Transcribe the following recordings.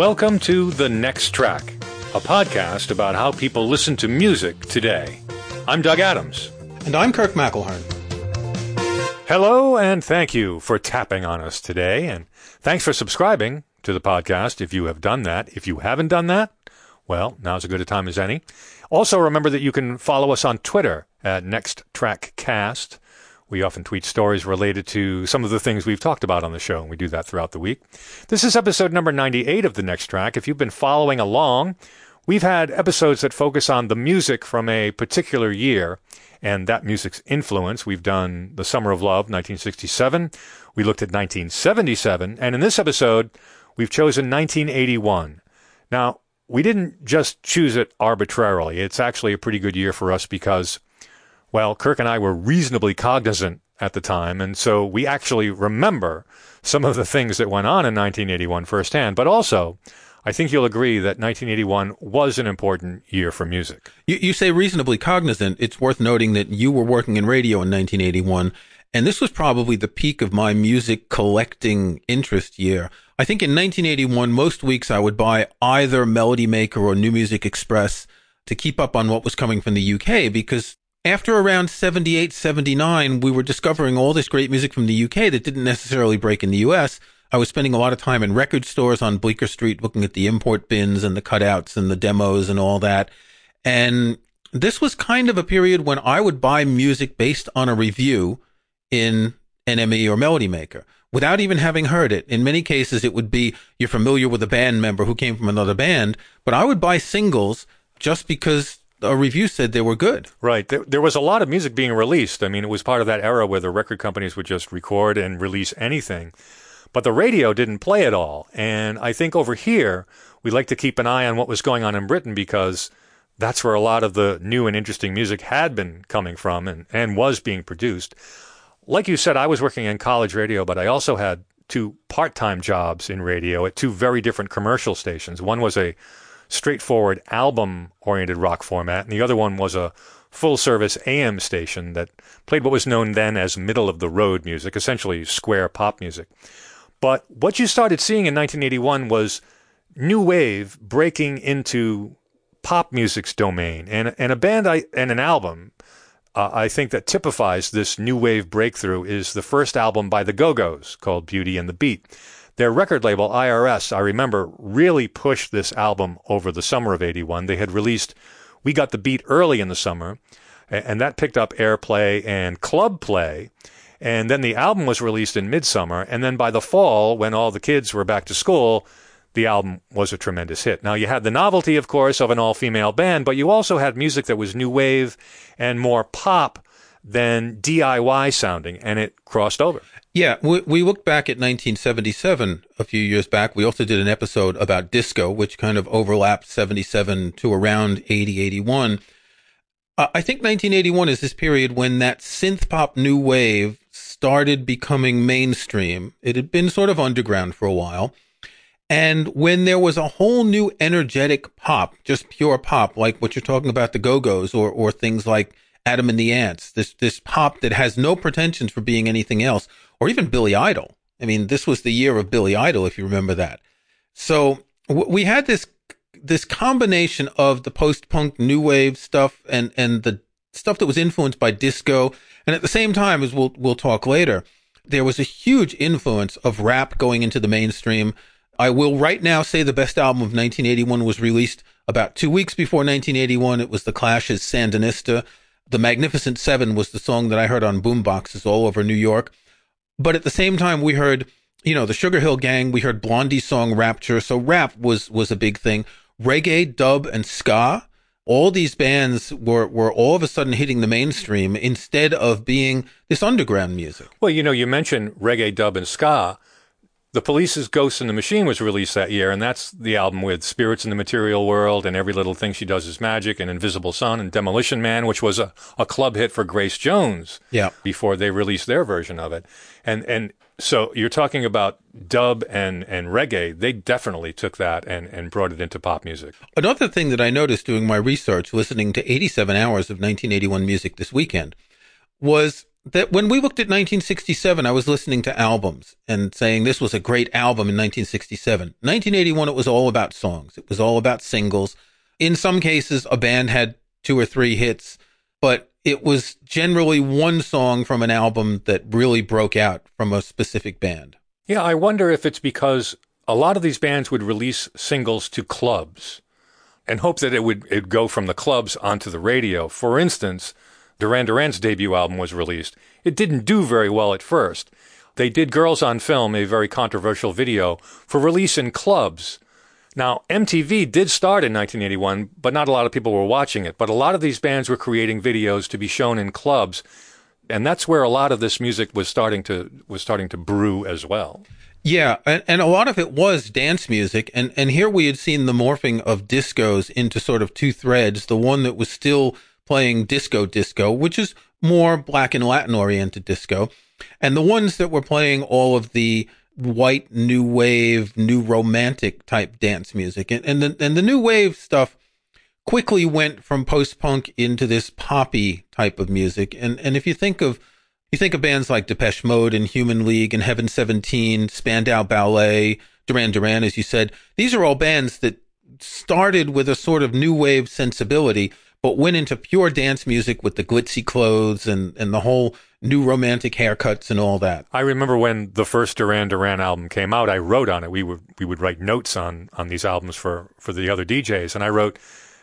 Welcome to The Next Track, a podcast about how people listen to music today. I'm Doug Adams. And I'm Kirk McElhearn. Hello, and thank you for tapping on us today. And thanks for subscribing to the podcast if you have done that. If you haven't done that, well, now's as good a time as any. Also, remember that you can follow us on Twitter at Next Track Cast. We often tweet stories related to some of the things we've talked about on the show, and we do that throughout the week. This is episode number 98 of The Next Track. If you've been following along, we've had episodes that focus on the music from a particular year and that music's influence. We've done The Summer of Love, 1967. We looked at 1977. And in this episode, we've chosen 1981. Now, we didn't just choose it arbitrarily. It's actually a pretty good year for us because well, Kirk and I were reasonably cognizant at the time, and so we actually remember some of the things that went on in 1981 firsthand. But also, I think you'll agree that 1981 was an important year for music. You, you say reasonably cognizant. It's worth noting that you were working in radio in 1981, and this was probably the peak of my music collecting interest year. I think in 1981, most weeks I would buy either Melody Maker or New Music Express to keep up on what was coming from the UK because after around 78, 79, we were discovering all this great music from the UK that didn't necessarily break in the US. I was spending a lot of time in record stores on Bleecker Street looking at the import bins and the cutouts and the demos and all that. And this was kind of a period when I would buy music based on a review in NME or Melody Maker without even having heard it. In many cases, it would be you're familiar with a band member who came from another band, but I would buy singles just because a review said they were good. Right. There, there, was a lot of music being released. I mean, it was part of that era where the record companies would just record and release anything. But the radio didn't play it all. And I think over here, we like to keep an eye on what was going on in Britain because that's where a lot of the new and interesting music had been coming from and, and was being produced. Like you said, I was working in college radio, but I also had two part time jobs in radio at two very different commercial stations. One was a straightforward album oriented rock format, and the other one was a full service AM station that played what was known then as middle of the road music, essentially square pop music. But what you started seeing in 1981 was new wave breaking into pop music's domain, and and a band I, and an album. Uh, I think that typifies this new wave breakthrough is the first album by the Go Go's called Beauty and the Beat. Their record label, IRS, I remember, really pushed this album over the summer of 81. They had released We Got the Beat early in the summer, and that picked up airplay and club play. And then the album was released in midsummer. And then by the fall, when all the kids were back to school, the album was a tremendous hit. Now, you had the novelty, of course, of an all female band, but you also had music that was new wave and more pop than DIY sounding, and it crossed over. Yeah, we, we looked back at 1977 a few years back. We also did an episode about disco, which kind of overlapped 77 to around 80, 81. Uh, I think 1981 is this period when that synth pop new wave started becoming mainstream. It had been sort of underground for a while. And when there was a whole new energetic pop, just pure pop, like what you're talking about, the Go-Go's or, or things like Adam and the Ants, this, this pop that has no pretensions for being anything else or even Billy Idol. I mean, this was the year of Billy Idol, if you remember that. So w- we had this this combination of the post punk new wave stuff and and the stuff that was influenced by disco, and at the same time, as we'll we'll talk later, there was a huge influence of rap going into the mainstream. I will right now say the best album of 1981 was released about two weeks before 1981. It was The Clash's Sandinista. The Magnificent Seven was the song that I heard on boomboxes all over New York. But at the same time, we heard, you know, the Sugar Hill Gang. We heard Blondie's song Rapture. So rap was was a big thing. Reggae, dub, and ska. All these bands were were all of a sudden hitting the mainstream instead of being this underground music. Well, you know, you mentioned reggae, dub, and ska. The Police's Ghost in the Machine was released that year, and that's the album with Spirits in the Material World and Every Little Thing She Does Is Magic and Invisible Sun and Demolition Man, which was a, a club hit for Grace Jones yeah. before they released their version of it. And and so you're talking about dub and, and reggae. They definitely took that and, and brought it into pop music. Another thing that I noticed doing my research, listening to 87 hours of 1981 music this weekend, was that when we looked at 1967, I was listening to albums and saying this was a great album in 1967. 1981, it was all about songs. It was all about singles. In some cases, a band had two or three hits, but it was generally one song from an album that really broke out from a specific band. Yeah, I wonder if it's because a lot of these bands would release singles to clubs and hope that it would it'd go from the clubs onto the radio. For instance, Duran Duran's debut album was released. It didn't do very well at first. They did Girls on Film, a very controversial video, for release in clubs. Now, MTV did start in 1981, but not a lot of people were watching it. But a lot of these bands were creating videos to be shown in clubs, and that's where a lot of this music was starting to was starting to brew as well. Yeah, and, and a lot of it was dance music, and and here we had seen the morphing of discos into sort of two threads. The one that was still playing disco disco, which is more black and Latin oriented disco, and the ones that were playing all of the white new wave, new romantic type dance music, and and the and the new wave stuff quickly went from post punk into this poppy type of music, and and if you think of you think of bands like Depeche Mode and Human League and Heaven 17, Spandau Ballet, Duran Duran, as you said, these are all bands that started with a sort of new wave sensibility, but went into pure dance music with the glitzy clothes and, and the whole new romantic haircuts and all that. I remember when the first Duran Duran album came out, I wrote on it. We would we would write notes on on these albums for for the other DJs, and I wrote,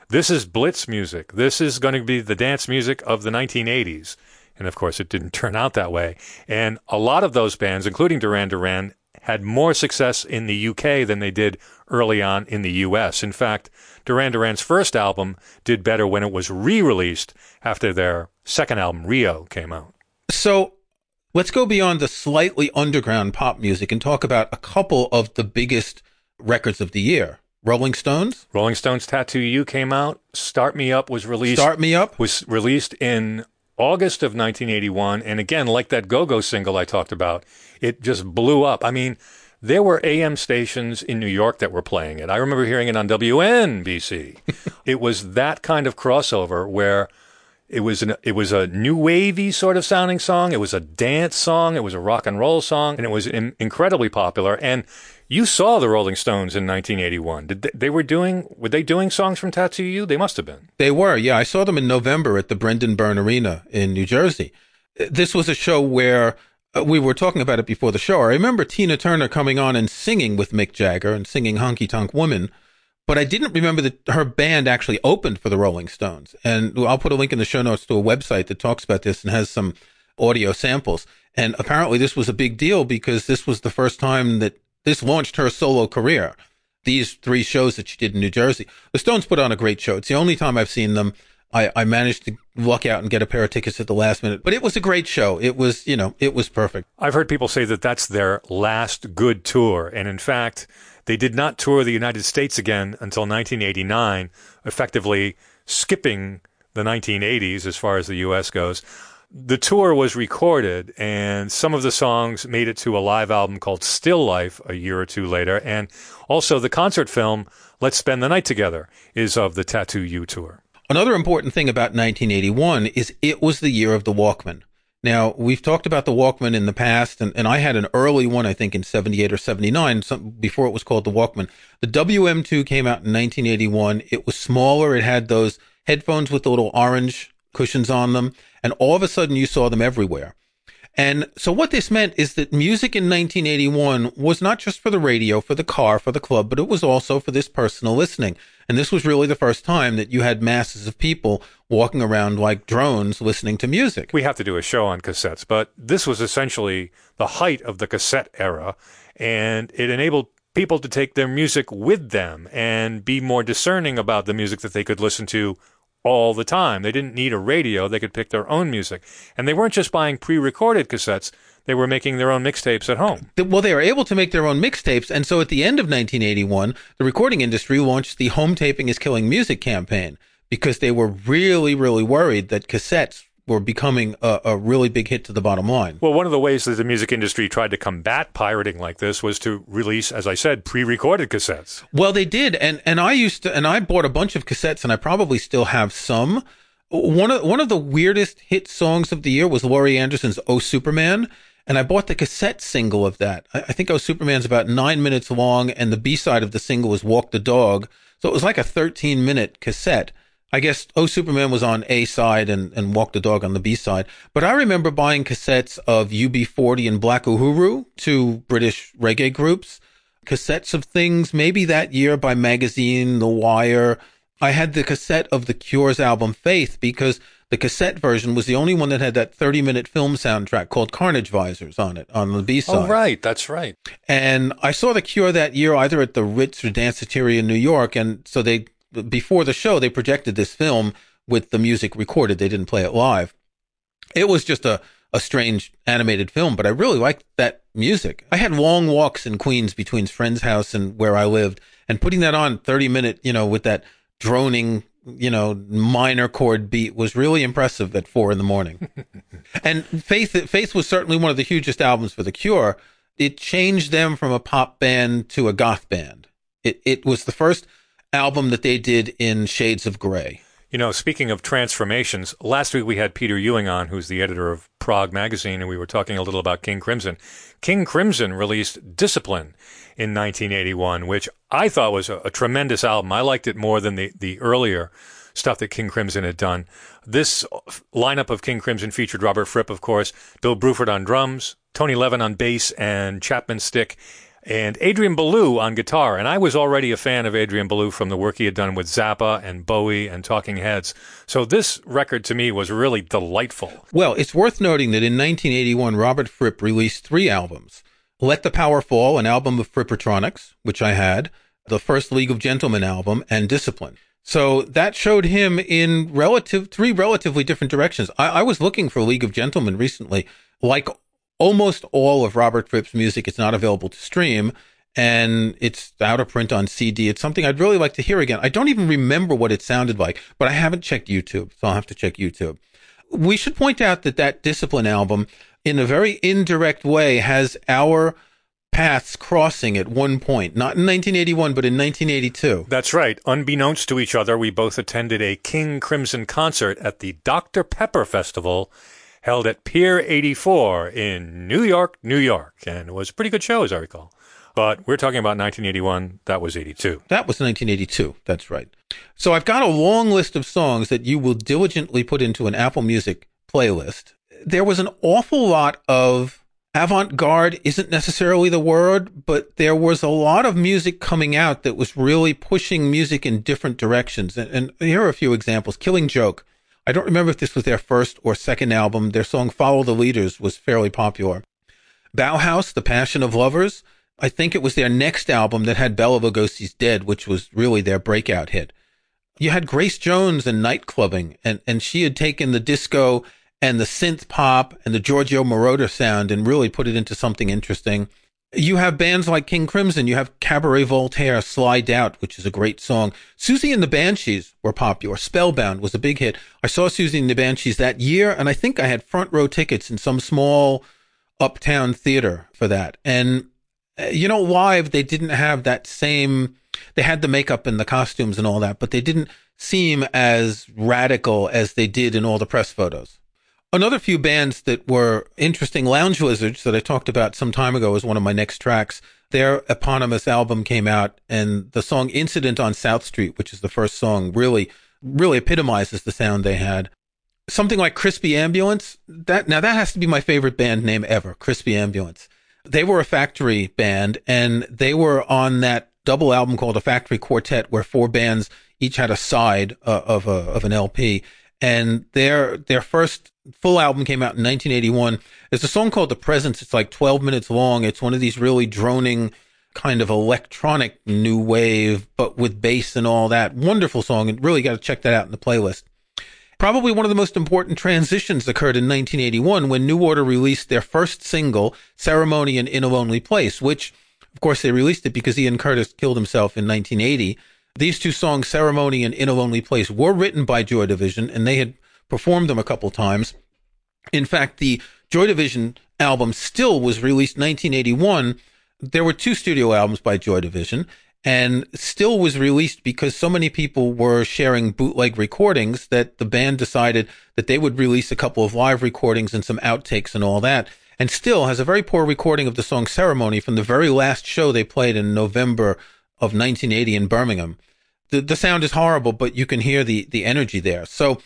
"This is blitz music. This is going to be the dance music of the 1980s." And of course, it didn't turn out that way. And a lot of those bands, including Duran Duran, had more success in the UK than they did early on in the US. In fact, Duran Duran's first album did better when it was re released after their second album, Rio, came out. So let's go beyond the slightly underground pop music and talk about a couple of the biggest records of the year. Rolling Stones? Rolling Stones Tattoo You came out. Start Me Up was released. Start Me Up was released in August of 1981. And again, like that Go Go single I talked about, it just blew up. I mean, there were AM stations in New York that were playing it. I remember hearing it on WNBC. it was that kind of crossover where it was an, it was a new wavy sort of sounding song. It was a dance song. It was a rock and roll song, and it was in, incredibly popular. And you saw the Rolling Stones in 1981. Did they, they, were doing were they doing songs from Tattoo You? They must have been. They were. Yeah, I saw them in November at the Brendan Byrne Arena in New Jersey. This was a show where uh, we were talking about it before the show. I remember Tina Turner coming on and singing with Mick Jagger and singing Honky Tonk Woman, but I didn't remember that her band actually opened for the Rolling Stones. And I'll put a link in the show notes to a website that talks about this and has some audio samples. And apparently this was a big deal because this was the first time that this launched her solo career. These three shows that she did in New Jersey. The Stones put on a great show. It's the only time I've seen them I, I managed to luck out and get a pair of tickets at the last minute, but it was a great show. It was, you know, it was perfect. I've heard people say that that's their last good tour. And in fact, they did not tour the United States again until 1989, effectively skipping the 1980s as far as the U.S. goes. The tour was recorded, and some of the songs made it to a live album called Still Life a year or two later. And also, the concert film, Let's Spend the Night Together, is of the Tattoo You tour. Another important thing about 1981 is it was the year of the Walkman. Now, we've talked about the Walkman in the past, and, and I had an early one, I think, in 78 or 79, some, before it was called the Walkman. The WM2 came out in 1981. It was smaller. It had those headphones with the little orange cushions on them, and all of a sudden you saw them everywhere. And so what this meant is that music in 1981 was not just for the radio, for the car, for the club, but it was also for this personal listening. And this was really the first time that you had masses of people walking around like drones listening to music. We have to do a show on cassettes, but this was essentially the height of the cassette era, and it enabled people to take their music with them and be more discerning about the music that they could listen to all the time. They didn't need a radio. They could pick their own music. And they weren't just buying pre recorded cassettes, they were making their own mixtapes at home. Well, they were able to make their own mixtapes. And so at the end of 1981, the recording industry launched the Home Taping is Killing Music campaign because they were really, really worried that cassettes were becoming a, a, really big hit to the bottom line. Well, one of the ways that the music industry tried to combat pirating like this was to release, as I said, pre-recorded cassettes. Well, they did, and and I used to, and I bought a bunch of cassettes, and I probably still have some. One of one of the weirdest hit songs of the year was Laurie Anderson's "Oh Superman," and I bought the cassette single of that. I, I think "Oh Superman's" about nine minutes long, and the B side of the single was "Walk the Dog," so it was like a thirteen minute cassette. I guess Oh Superman was on A side and, and Walk the Dog on the B side. But I remember buying cassettes of UB40 and Black Uhuru, two British reggae groups, cassettes of things maybe that year by Magazine, The Wire. I had the cassette of The Cure's album Faith because the cassette version was the only one that had that 30 minute film soundtrack called Carnage Visors on it on the B oh, side. Oh, right. That's right. And I saw The Cure that year either at the Ritz or Danceteria in New York. And so they before the show, they projected this film with the music recorded. They didn't play it live. It was just a, a strange animated film, but I really liked that music. I had long walks in Queens between friend's house and where I lived and putting that on 30 minute, you know, with that droning, you know, minor chord beat was really impressive at four in the morning. and Faith, Faith was certainly one of the hugest albums for The Cure. It changed them from a pop band to a goth band. It, it was the first album that they did in Shades of Grey. You know, speaking of transformations, last week we had Peter Ewing on, who's the editor of Prog Magazine, and we were talking a little about King Crimson. King Crimson released Discipline in 1981, which I thought was a, a tremendous album. I liked it more than the, the earlier stuff that King Crimson had done. This lineup of King Crimson featured Robert Fripp, of course, Bill Bruford on drums, Tony Levin on bass, and Chapman Stick and Adrian Belew on guitar. And I was already a fan of Adrian Belew from the work he had done with Zappa and Bowie and Talking Heads. So this record to me was really delightful. Well, it's worth noting that in 1981, Robert Fripp released three albums. Let the Power Fall, an album of Frippertronics, which I had, the first League of Gentlemen album, and Discipline. So that showed him in relative three relatively different directions. I, I was looking for League of Gentlemen recently, like almost all of Robert Fripp's music is not available to stream and it's out of print on CD. It's something I'd really like to hear again. I don't even remember what it sounded like, but I haven't checked YouTube, so I'll have to check YouTube. We should point out that that Discipline album, in a very indirect way, has our paths crossing at one point, not in 1981, but in 1982. That's right. Unbeknownst to each other, we both attended a King Crimson concert at the Dr. Pepper Festival held at Pier 84 in New York, New York. And it was a pretty good show, as I recall. But we're talking about 1981. That was 82. That was 1982. That's right. So I've got a long list of songs that you will diligently put into an Apple Music playlist. There was an awful lot of avant garde isn't necessarily the word, but there was a lot of music coming out that was really pushing music in different directions. And, and here are a few examples. Killing Joke I don't remember if this was their first or second album. Their song Follow the Leaders was fairly popular. Bauhaus, The Passion of Lovers, I think it was their next album that had Bela Lugosi's Dead, which was really their breakout hit. You had Grace Jones and night clubbing, and, and she had taken the disco and the synth pop and the Giorgio Moroder sound and really put it into something interesting. You have bands like King Crimson. You have Cabaret Voltaire, Slide Out, which is a great song. Siouxsie and the Banshees were popular. Spellbound was a big hit. I saw Siouxsie and the Banshees that year, and I think I had front row tickets in some small uptown theater for that. And, uh, you know, live, they didn't have that same, they had the makeup and the costumes and all that, but they didn't seem as radical as they did in all the press photos. Another few bands that were interesting, Lounge Lizards, that I talked about some time ago, as one of my next tracks. Their eponymous album came out, and the song Incident on South Street, which is the first song, really, really epitomizes the sound they had. Something like Crispy Ambulance, that, now that has to be my favorite band name ever, Crispy Ambulance. They were a factory band, and they were on that double album called a Factory Quartet, where four bands each had a side uh, of a, of an LP and their their first full album came out in 1981. There's a song called "The Presence." It's like 12 minutes long. It's one of these really droning kind of electronic new wave, but with bass and all that. Wonderful song, and really got to check that out in the playlist. Probably one of the most important transitions occurred in 1981 when New Order released their first single, Ceremony In a Lonely Place, which, of course, they released it because Ian Curtis killed himself in 1980. These two songs, Ceremony and In a Lonely Place, were written by Joy Division and they had performed them a couple times. In fact, the Joy Division album still was released in 1981. There were two studio albums by Joy Division and still was released because so many people were sharing bootleg recordings that the band decided that they would release a couple of live recordings and some outtakes and all that. And still has a very poor recording of the song Ceremony from the very last show they played in November of 1980 in Birmingham. The, the sound is horrible, but you can hear the, the energy there. So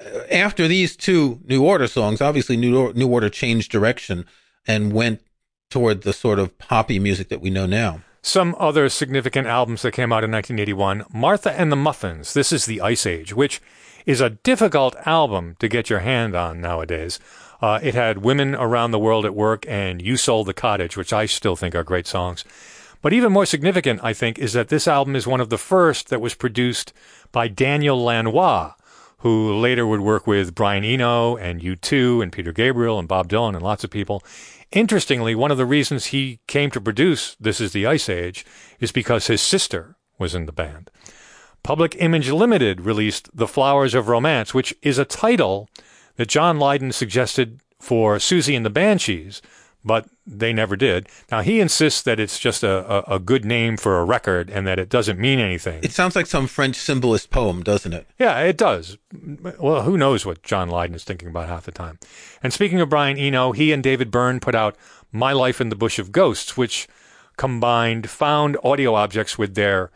uh, after these two New Order songs, obviously New, New Order changed direction and went toward the sort of poppy music that we know now. Some other significant albums that came out in 1981 Martha and the Muffins, This is the Ice Age, which is a difficult album to get your hand on nowadays. Uh, it had Women Around the World at Work and You Sold the Cottage, which I still think are great songs. But even more significant, I think, is that this album is one of the first that was produced by Daniel Lanois, who later would work with Brian Eno and U2 and Peter Gabriel and Bob Dylan and lots of people. Interestingly, one of the reasons he came to produce This is the Ice Age is because his sister was in the band. Public Image Limited released The Flowers of Romance, which is a title that John Lydon suggested for Siouxsie and the Banshees, but they never did. Now he insists that it's just a, a, a, good name for a record and that it doesn't mean anything. It sounds like some French symbolist poem, doesn't it? Yeah, it does. Well, who knows what John Lydon is thinking about half the time. And speaking of Brian Eno, he and David Byrne put out My Life in the Bush of Ghosts, which combined found audio objects with their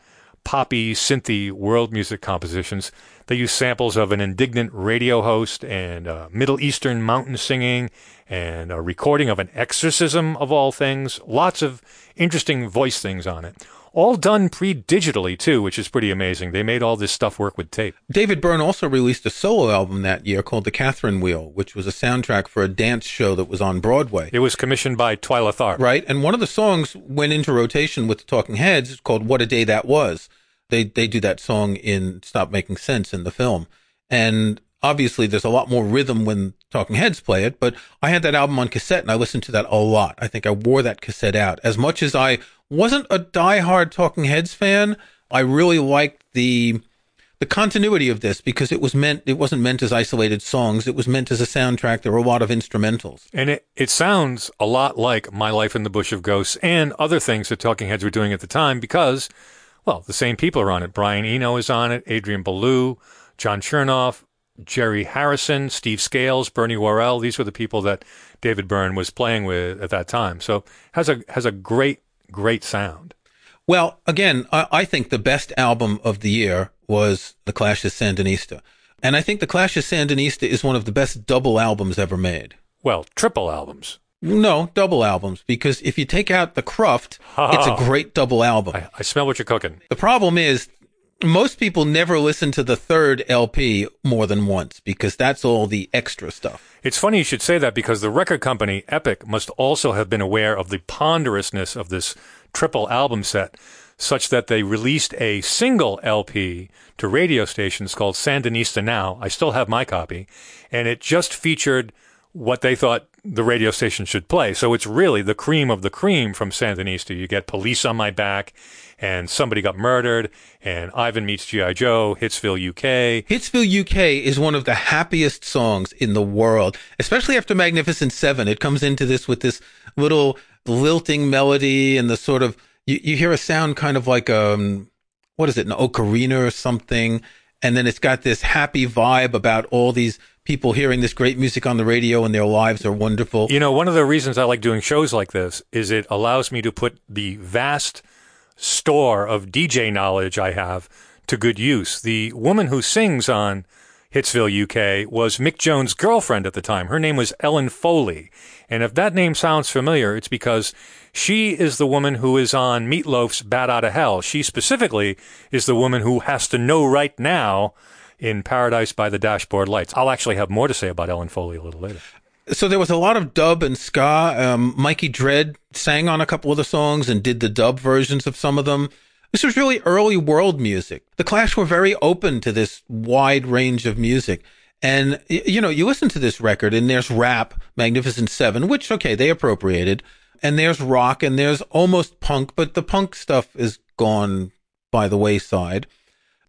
poppy, synthy world music compositions. They use samples of an indignant radio host and uh, Middle Eastern mountain singing and a recording of an exorcism of all things. Lots of interesting voice things on it. All done pre-digitally too, which is pretty amazing. They made all this stuff work with tape. David Byrne also released a solo album that year called The Catherine Wheel, which was a soundtrack for a dance show that was on Broadway. It was commissioned by Twyla Tharp. Right, and one of the songs went into rotation with the Talking Heads it's called What a Day That Was. They they do that song in Stop Making Sense in the film. And obviously there's a lot more rhythm when Talking Heads play it, but I had that album on cassette and I listened to that a lot. I think I wore that cassette out. As much as I wasn't a die-hard Talking Heads fan, I really liked the the continuity of this because it was meant it wasn't meant as isolated songs. It was meant as a soundtrack. There were a lot of instrumentals. And it, it sounds a lot like my life in the bush of ghosts and other things that talking heads were doing at the time because well the same people are on it. Brian eno is on it. Adrian belew john chernoff Jerry Harrison, Steve Scales, Bernie Worrell. These were the people that David Byrne was playing with at that time. So has a has a great great sound. Well, again, I, I think the best album of the year was The Clash's Sandinista, and I think The Clash's Sandinista is one of the best double albums ever made. Well, triple albums. No, double albums, because if you take out the Cruft, it's a great double album. I, I smell what you're cooking. The problem is most people never listen to the third LP more than once because that's all the extra stuff. It's funny you should say that because the record company Epic must also have been aware of the ponderousness of this triple album set, such that they released a single LP to radio stations called Sandinista Now. I still have my copy, and it just featured what they thought the radio station should play. So it's really the cream of the cream from Sandinista. You get Police on My Back and Somebody Got Murdered and Ivan Meets G.I. Joe, Hitsville UK. Hitsville UK is one of the happiest songs in the world, especially after Magnificent Seven. It comes into this with this little lilting melody and the sort of, you, you hear a sound kind of like, um, what is it, an ocarina or something. And then it's got this happy vibe about all these people hearing this great music on the radio and their lives are wonderful. You know, one of the reasons I like doing shows like this is it allows me to put the vast store of DJ knowledge I have to good use. The woman who sings on Hitsville, UK, was Mick Jones' girlfriend at the time. Her name was Ellen Foley. And if that name sounds familiar, it's because she is the woman who is on Meatloaf's Bat Out of Hell. She specifically is the woman who has to know right now in Paradise by the Dashboard Lights. I'll actually have more to say about Ellen Foley a little later. So there was a lot of dub and ska. Um, Mikey Dread sang on a couple of the songs and did the dub versions of some of them. This was really early world music. The Clash were very open to this wide range of music. And, you know, you listen to this record and there's rap, Magnificent Seven, which, okay, they appropriated. And there's rock and there's almost punk, but the punk stuff is gone by the wayside.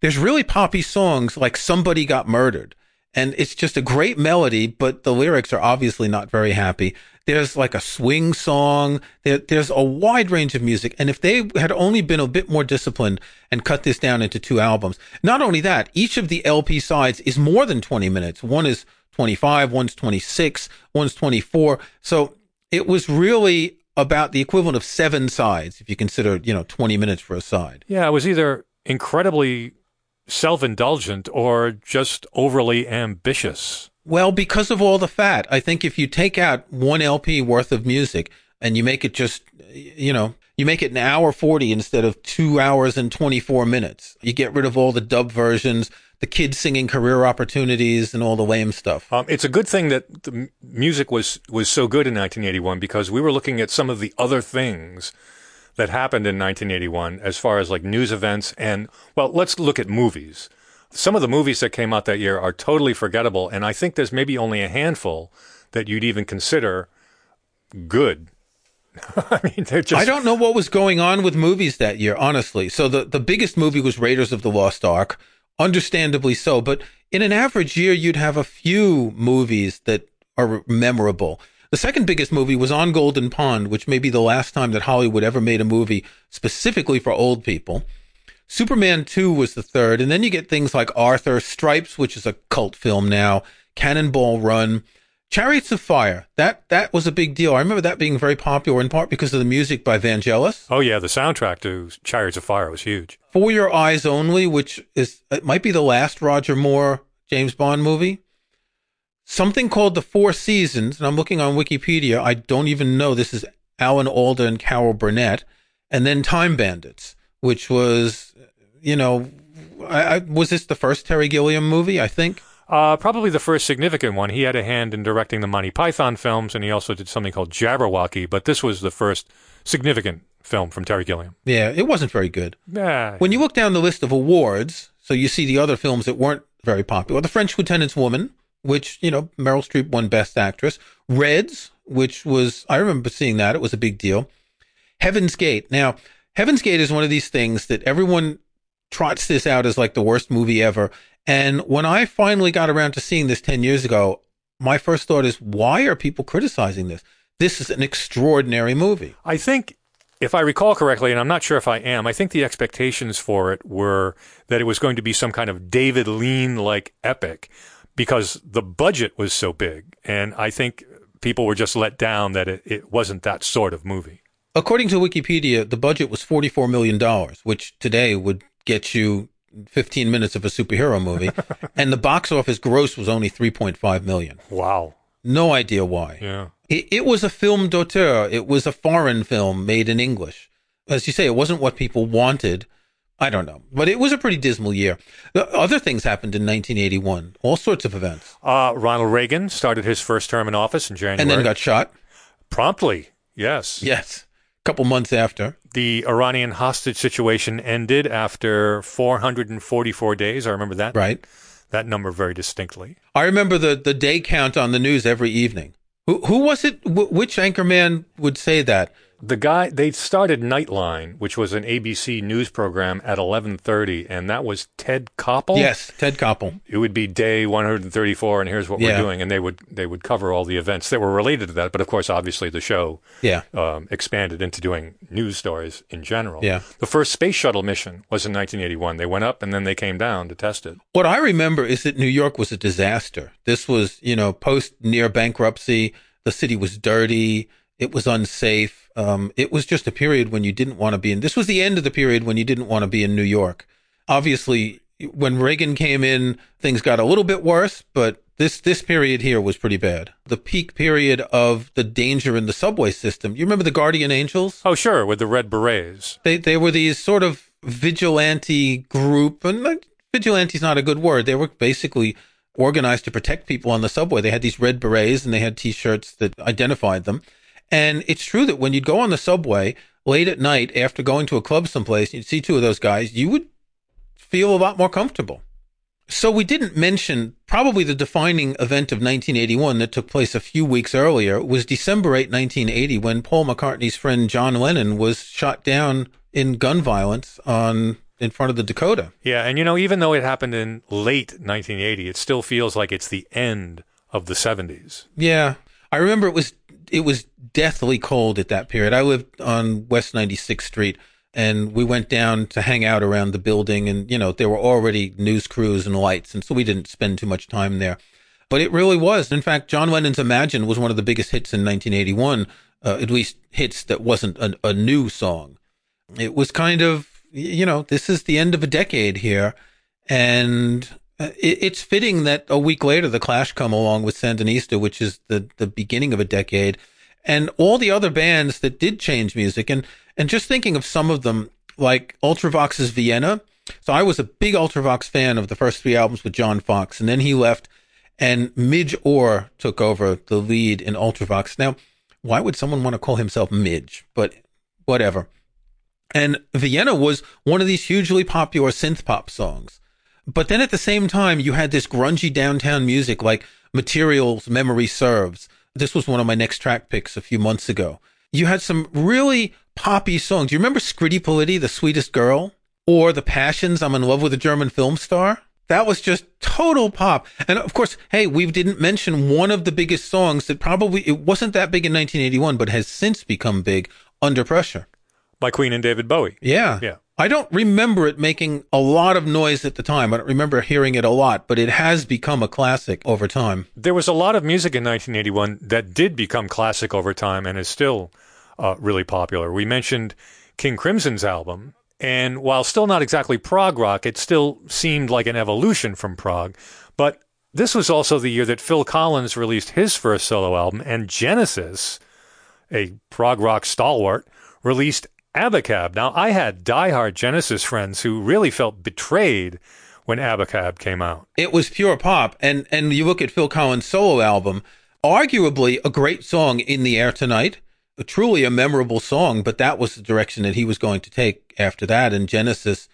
There's really poppy songs like Somebody Got Murdered. And it's just a great melody, but the lyrics are obviously not very happy. There's like a swing song. There, there's a wide range of music. And if they had only been a bit more disciplined and cut this down into two albums, not only that, each of the LP sides is more than 20 minutes. One is 25, one's 26, one's 24. So it was really about the equivalent of seven sides if you consider, you know, 20 minutes for a side. Yeah, it was either incredibly self indulgent or just overly ambitious. Well, because of all the fat, I think if you take out one LP worth of music and you make it just, you know, you make it an hour 40 instead of two hours and 24 minutes. You get rid of all the dub versions, the kids singing career opportunities and all the lame stuff. Um, it's a good thing that the music was, was so good in 1981 because we were looking at some of the other things that happened in 1981 as far as like news events and, well, let's look at movies. Some of the movies that came out that year are totally forgettable, and I think there's maybe only a handful that you'd even consider good. I mean, they're just. I don't know what was going on with movies that year, honestly. So the, the biggest movie was Raiders of the Lost Ark, understandably so. But in an average year, you'd have a few movies that are memorable. The second biggest movie was On Golden Pond, which may be the last time that Hollywood ever made a movie specifically for old people. Superman 2 was the third, and then you get things like Arthur, Stripes, which is a cult film now, Cannonball Run, Chariots of Fire. That that was a big deal. I remember that being very popular in part because of the music by Vangelis. Oh yeah, the soundtrack to Chariots of Fire was huge. For Your Eyes Only, which is it might be the last Roger Moore James Bond movie something called the Four Seasons, and I'm looking on Wikipedia. I don't even know this is Alan Alda and Carol Burnett, and then Time Bandits, which was, you know, I, I, was this the first Terry Gilliam movie? I think. Uh, probably the first significant one. He had a hand in directing the Monty Python films, and he also did something called Jabberwocky. But this was the first significant film from Terry Gilliam. Yeah, it wasn't very good. Yeah. When you look down the list of awards, so you see the other films that weren't very popular. The French Lieutenant's Woman, which, you know, Meryl Streep won Best Actress. Reds, which was, I remember seeing that. It was a big deal. Heaven's Gate. Now, Heaven's Gate is one of these things that everyone trots this out as like the worst movie ever. And when I finally got around to seeing this 10 years ago, my first thought is, why are people criticizing this? This is an extraordinary movie. I think if I recall correctly, and I'm not sure if I am, I think the expectations for it were that it was going to be some kind of David Lean like epic because the budget was so big. And I think people were just let down that it, it wasn't that sort of movie. According to Wikipedia, the budget was $44 million, which today would get you 15 minutes of a superhero movie. and the box office gross was only 3.5 million. Wow. No idea why. Yeah. It, it was a film d'auteur. It was a foreign film made in English. As you say, it wasn't what people wanted. I don't know, but it was a pretty dismal year. Other things happened in 1981, all sorts of events. Uh, Ronald Reagan started his first term in office in January. And then got shot. Promptly, yes. Yes. A couple months after. The Iranian hostage situation ended after 444 days. I remember that. Right. That number very distinctly. I remember the, the day count on the news every evening. Who, who was it? Wh- which anchorman would say that? The guy they started Nightline, which was an ABC news program at 11:30 and that was Ted Koppel. Yes, Ted Koppel. It would be day 134 and here's what Yeah. we're doing and they would they would cover all the events that were related to that, but of course obviously the show Yeah. um, expanded into doing news stories in general. Yeah. The first space shuttle mission was in 1981. They went up and then they came down to test it. What I remember is that New York was a disaster. This was, you know, post near bankruptcy. The city was dirty. It was unsafe. Um, it was just a period when you didn't want to be in. This was the end of the period when you didn't want to be in New York. Obviously, when Reagan came in, things got a little bit worse, but this this period here was pretty bad. The peak period of the danger in the subway system. You remember the Guardian Angels? Oh sure, with the red berets. They they were these sort of vigilante group, and vigilante is not a good word. They were basically organized to protect people on the subway. They had these red berets and they had T-shirts that identified them. And it's true that when you'd go on the subway late at night after going to a club someplace, you'd see two of those guys, you would feel a lot more comfortable. So we didn't mention probably the defining event of 1981 that took place a few weeks earlier was December 8, 1980, when Paul McCartney's friend John Lennon was shot down in gun violence on in front of the Dakota. Yeah, and you know, even though it happened in late 1980, it still feels like it's the end of the 70s. Yeah, I remember it was it was deathly cold at that period. I lived on West 96th Street and we went down to hang out around the building and you know there were already news crews and lights and so we didn't spend too much time there. But it really was. In fact john lennon's imagine was one of the biggest hits in 1981 uh, at least hits that wasn't a, a new song. It was kind of you know this is the end of a decade here and Uh, it's fitting that a week later the clash come along with sandinista which is the the beginning of a decade and all the other bands that did change music and and just thinking of some of them, like Ultravox's Vienna. So I was a big Ultravox fan of the first three albums with John Foxx, and then he left, and Midge Ure took over the lead in Ultravox. Now, why would someone want to call himself Midge? But whatever. And Vienna was one of these hugely popular synth pop songs. But then at the same time, you had this grungy downtown music like Materials, Memory Serves. This was one of my next track picks a few months ago. You had some really poppy songs. Do you remember Scritti Politti, The Sweetest Girl? Or The Passions, I'm in love with a German film star? That was just total pop. And of course, hey, we didn't mention one of the biggest songs that probably, it wasn't that big in 1981, but has since become big, Under Pressure. By Queen and David Bowie. Yeah. Yeah. I don't remember it making a lot of noise at the time. I don't remember hearing it a lot, but it has become a classic over time. There was a lot of music in 1981 that did become classic over time and is still uh, really popular. We mentioned King Crimson's album, and while still not exactly prog rock, it still seemed like an evolution from prog. But this was also the year that Phil Collins released his first solo album, and Genesis, a prog rock stalwart, released Abacab. Now, I had diehard Genesis friends who really felt betrayed when Abacab came out. It was pure pop, and and you look at Phil Collins' solo album, arguably a great song, "In the Air Tonight." truly a memorable song, but that was the direction that he was going to take after that. And Genesis,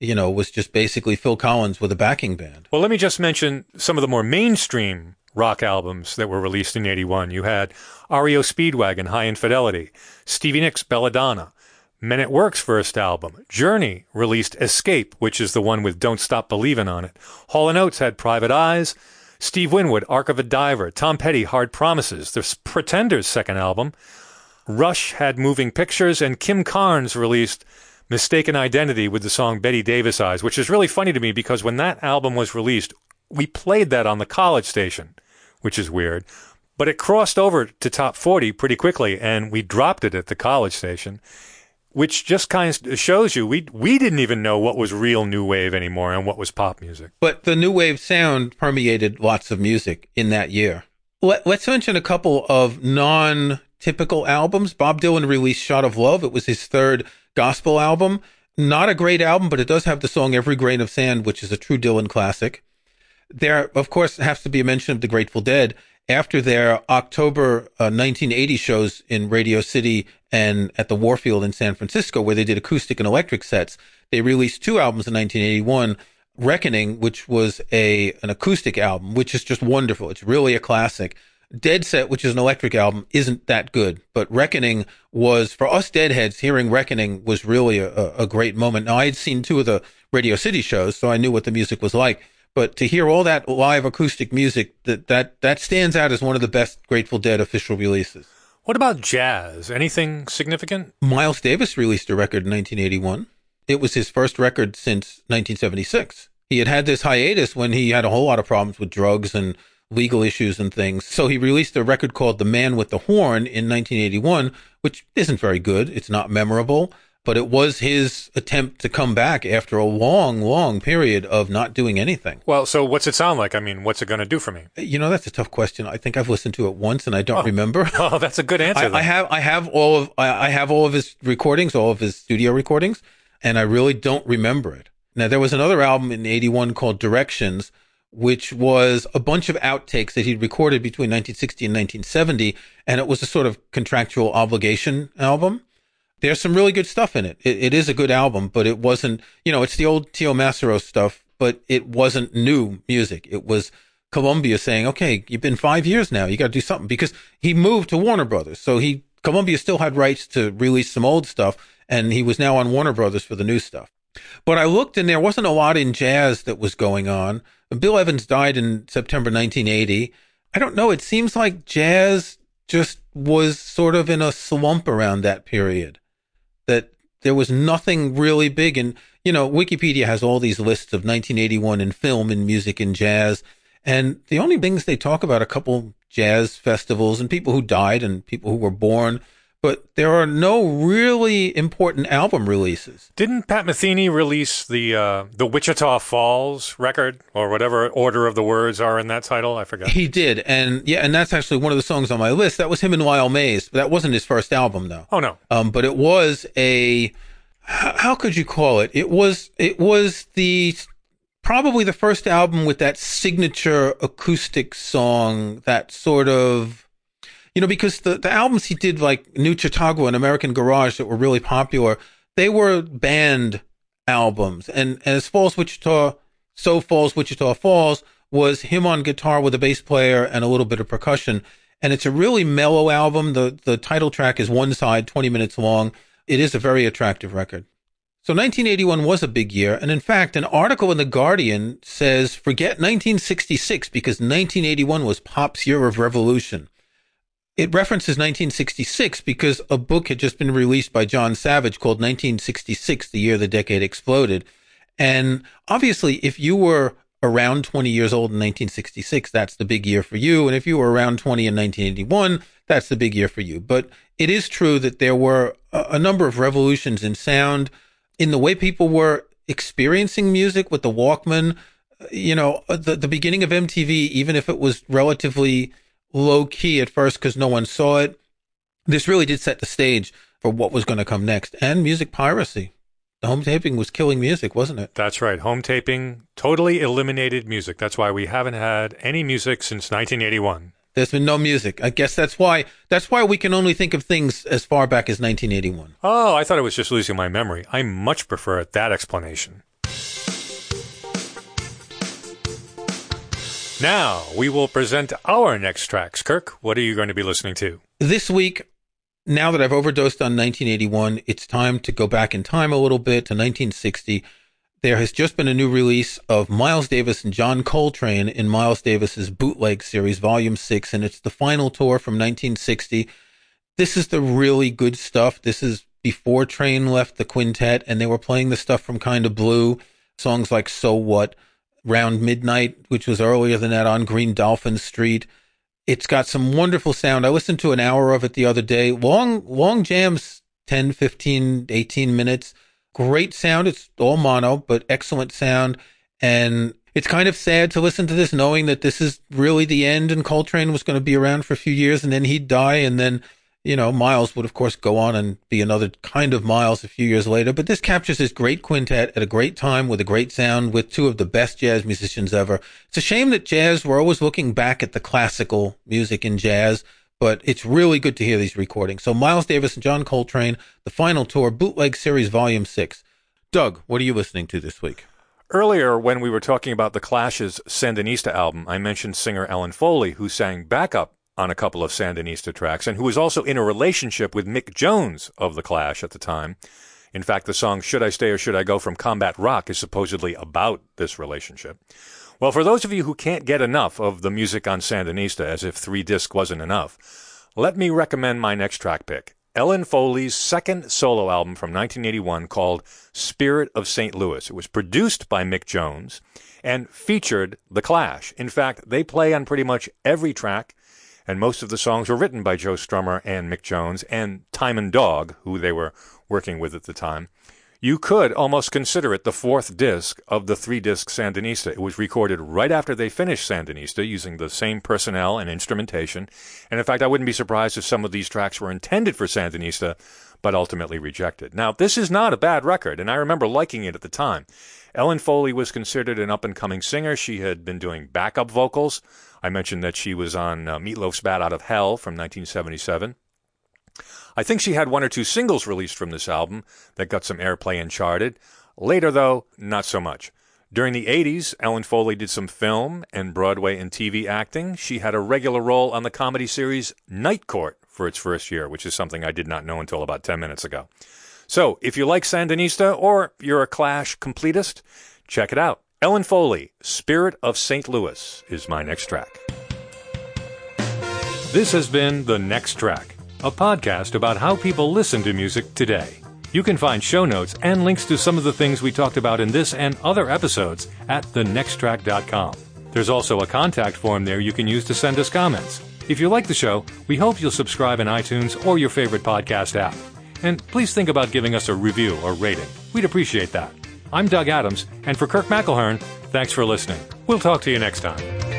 you know, was just basically Phil Collins with a backing band. Well, let me just mention some of the more mainstream rock albums that were released in 81. You had REO Speedwagon, Hi Infidelity, Stevie Nicks, Belladonna, Men at Work's first album, Journey released Escape, which is the one with Don't Stop Believin' on it. Hall & Oates had Private Eyes, Steve Winwood, Arc of a Diver, Tom Petty, Hard Promises, the Pretenders' second album, Rush had Moving Pictures, and Kim Carnes released Mistaken Identity with the song Bette Davis Eyes, which is really funny to me because when that album was released, we played that on the college station, which is weird. But it crossed over to top 40 pretty quickly, and we dropped it at the college station, which just kind of shows you we we didn't even know what was real new wave anymore and what was pop music. But the new wave sound permeated lots of music in that year. Let, us mention a couple of non typical albums. Bob Dylan released Shot of Love. It was his third gospel album. Not a great album, but it does have the song Every Grain of Sand, which is a true Dylan classic. There, of course, has to be a mention of the Grateful Dead. After their October uh, 1980 shows in Radio City and at the Warfield in San Francisco, where they did acoustic and electric sets, they released two albums in 1981. Reckoning, which was a an acoustic album, which is just wonderful. It's really a classic. Dead Set, which is an electric album, isn't that good. But Reckoning was, for us Deadheads, hearing Reckoning was really a, a great moment. Now, I had seen two of the Radio City shows, so I knew what the music was like. But to hear all that live acoustic music, that, that, that stands out as one of the best Grateful Dead official releases. What about jazz? Anything significant? Miles Davis released a record in 1981. It was his first record since 1976. He had had this hiatus when he had a whole lot of problems with drugs and legal issues and things. So he released a record called The Man with the Horn in 1981, which isn't very good. It's not memorable, but it was his attempt to come back after a long, long period of not doing anything. Well, so what's it sound like? I mean, what's it going to do for me? You know, that's a tough question. I think I've listened to it once and I don't oh. remember. Oh, that's a good answer. I, I, have, I have all of, I, I have all of his recordings, all of his studio recordings, and I really don't remember it. Now, there was another album in 81 called Directions, which was a bunch of outtakes that he'd recorded between 1960 and 1970. And it was a sort of contractual obligation album. There's some really good stuff in it. it. It is a good album, but it wasn't, you know, it's the old Teo Macero stuff, but it wasn't new music. It was Columbia saying, okay, you've been five years now. You got to do something because he moved to Warner Brothers. So he, Columbia still had rights to release some old stuff and he was now on Warner Brothers for the new stuff. But I looked and there wasn't a lot in jazz that was going on. Bill Evans died in September 1980. I don't know. It seems like jazz just was sort of in a slump around that period. That there was nothing really big. And, you know, Wikipedia has all these lists of 1981 in film and music and jazz. And the only things they talk about a couple jazz festivals and people who died and people who were born but there are no really important album releases. Didn't Pat Metheny release the uh, the Wichita Falls record or whatever order of the words are in that title? I forget. He did, and yeah, and that's actually one of the songs on my list. That was him and Lyle Mays. That wasn't his first album, though. Oh no. Um, but it was a how could you call it? It was it was the probably the first album with that signature acoustic song, that sort of you know, because the, the albums he did like New Chautauqua and American Garage that were really popular, they were band albums. And, and as Falls Wichita, So Falls Wichita Falls was him on guitar with a bass player and a little bit of percussion. And it's a really mellow album. The, the title track is one side, 20 minutes long. It is a very attractive record. So 1981 was a big year. And in fact, an article in The Guardian says, forget 1966 because 1981 was pop's year of revolution. It references 1966 because a book had just been released by John Savage called 1966, the year the decade exploded. And obviously, if you were around 20 years old in 1966, that's the big year for you. And if you were around 20 in 1981, that's the big year for you. But it is true that there were a, number of revolutions in sound, in the way people were experiencing music with the Walkman. You know, uh, the, the beginning of MTV, even if it was relatively low key at first because no one saw it. This really did set the stage for what was going to come next and music piracy. The home taping was killing music, wasn't it? That's right. Home taping totally eliminated music. That's why we haven't had any music since 1981. There's been no music. I guess that's why that's why we can only think of things as far back as 1981. Oh, I thought I was just losing my memory. I much prefer that explanation. Now, we will present our next tracks. Kirk, what are you going to be listening to? This week, now that I've overdosed on 1981, it's time to go back in time a little bit to 1960. There has just been a new release of Miles Davis and John Coltrane in Miles Davis's Bootleg series, Volume 6, and it's the final tour from 1960. This is the really good stuff. This is before Trane left the quintet, and they were playing the stuff from Kind of Blue, songs like So What round midnight, which was earlier than that on Green Dolphin Street. It's got some wonderful sound. I listened to an hour of it the other day. Long, long jams, 10, 15, 18 minutes. Great sound. It's all mono, but excellent sound. And it's kind of sad to listen to this knowing that this is really the end and Coltrane was going to be around for a few years and then he'd die and then you know, Miles would of course go on and be another kind of Miles a few years later, but this captures this great quintet at a great time with a great sound with two of the best jazz musicians ever. It's a shame that jazz, we're always looking back at the classical music in jazz, but it's really good to hear these recordings. So Miles Davis and John Coltrane, the final tour, bootleg series volume six. Doug, what are you listening to this week? Earlier, when we were talking about the Clash's Sandinista album, I mentioned singer Ellen Foley, who sang backup on a couple of Sandinista tracks, and who was also in a relationship with Mick Jones of The Clash at the time. In fact, the song Should I Stay or Should I Go from Combat Rock is supposedly about this relationship. Well, for those of you who can't get enough of the music on Sandinista, as if three discs wasn't enough, let me recommend my next track pick. Ellen Foley's second solo album from 1981 called Spirit of St. Louis. It was produced by Mick Jones and featured The Clash. In fact, they play on pretty much every track and most of the songs were written by Joe Strummer and Mick Jones and Tymon Dogg, who they were working with at the time. You could almost consider it the fourth disc of the three disc Sandinista. It was recorded right after they finished Sandinista using the same personnel and instrumentation. And in fact, I wouldn't be surprised if some of these tracks were intended for Sandinista, but ultimately rejected. Now, this is not a bad record, and I remember liking it at the time. Ellen Foley was considered an up and coming singer. She had been doing backup vocals I mentioned that she was on uh, Meatloaf's Bat Out of Hell from 1977. I think she had one or two singles released from this album that got some airplay and charted. Later, though, not so much. During the 80s, Ellen Foley did some film and Broadway and TV acting. She had a regular role on the comedy series Night Court for its first year, which is something I did not know until about 10 minutes ago. So, if you like Sandinista or you're a Clash completist, check it out. Ellen Foley, Spirit of St. Louis, is my next track. This has been The Next Track, a podcast about how people listen to music today. You can find show notes and links to some of the things we talked about in this and other episodes at thenexttrack.com. There's also a contact form there you can use to send us comments. If you like the show, we hope you'll subscribe in iTunes or your favorite podcast app. And please think about giving us a review or rating. We'd appreciate that. I'm Doug Adams, and for Kirk McElhearn, thanks for listening. We'll talk to you next time.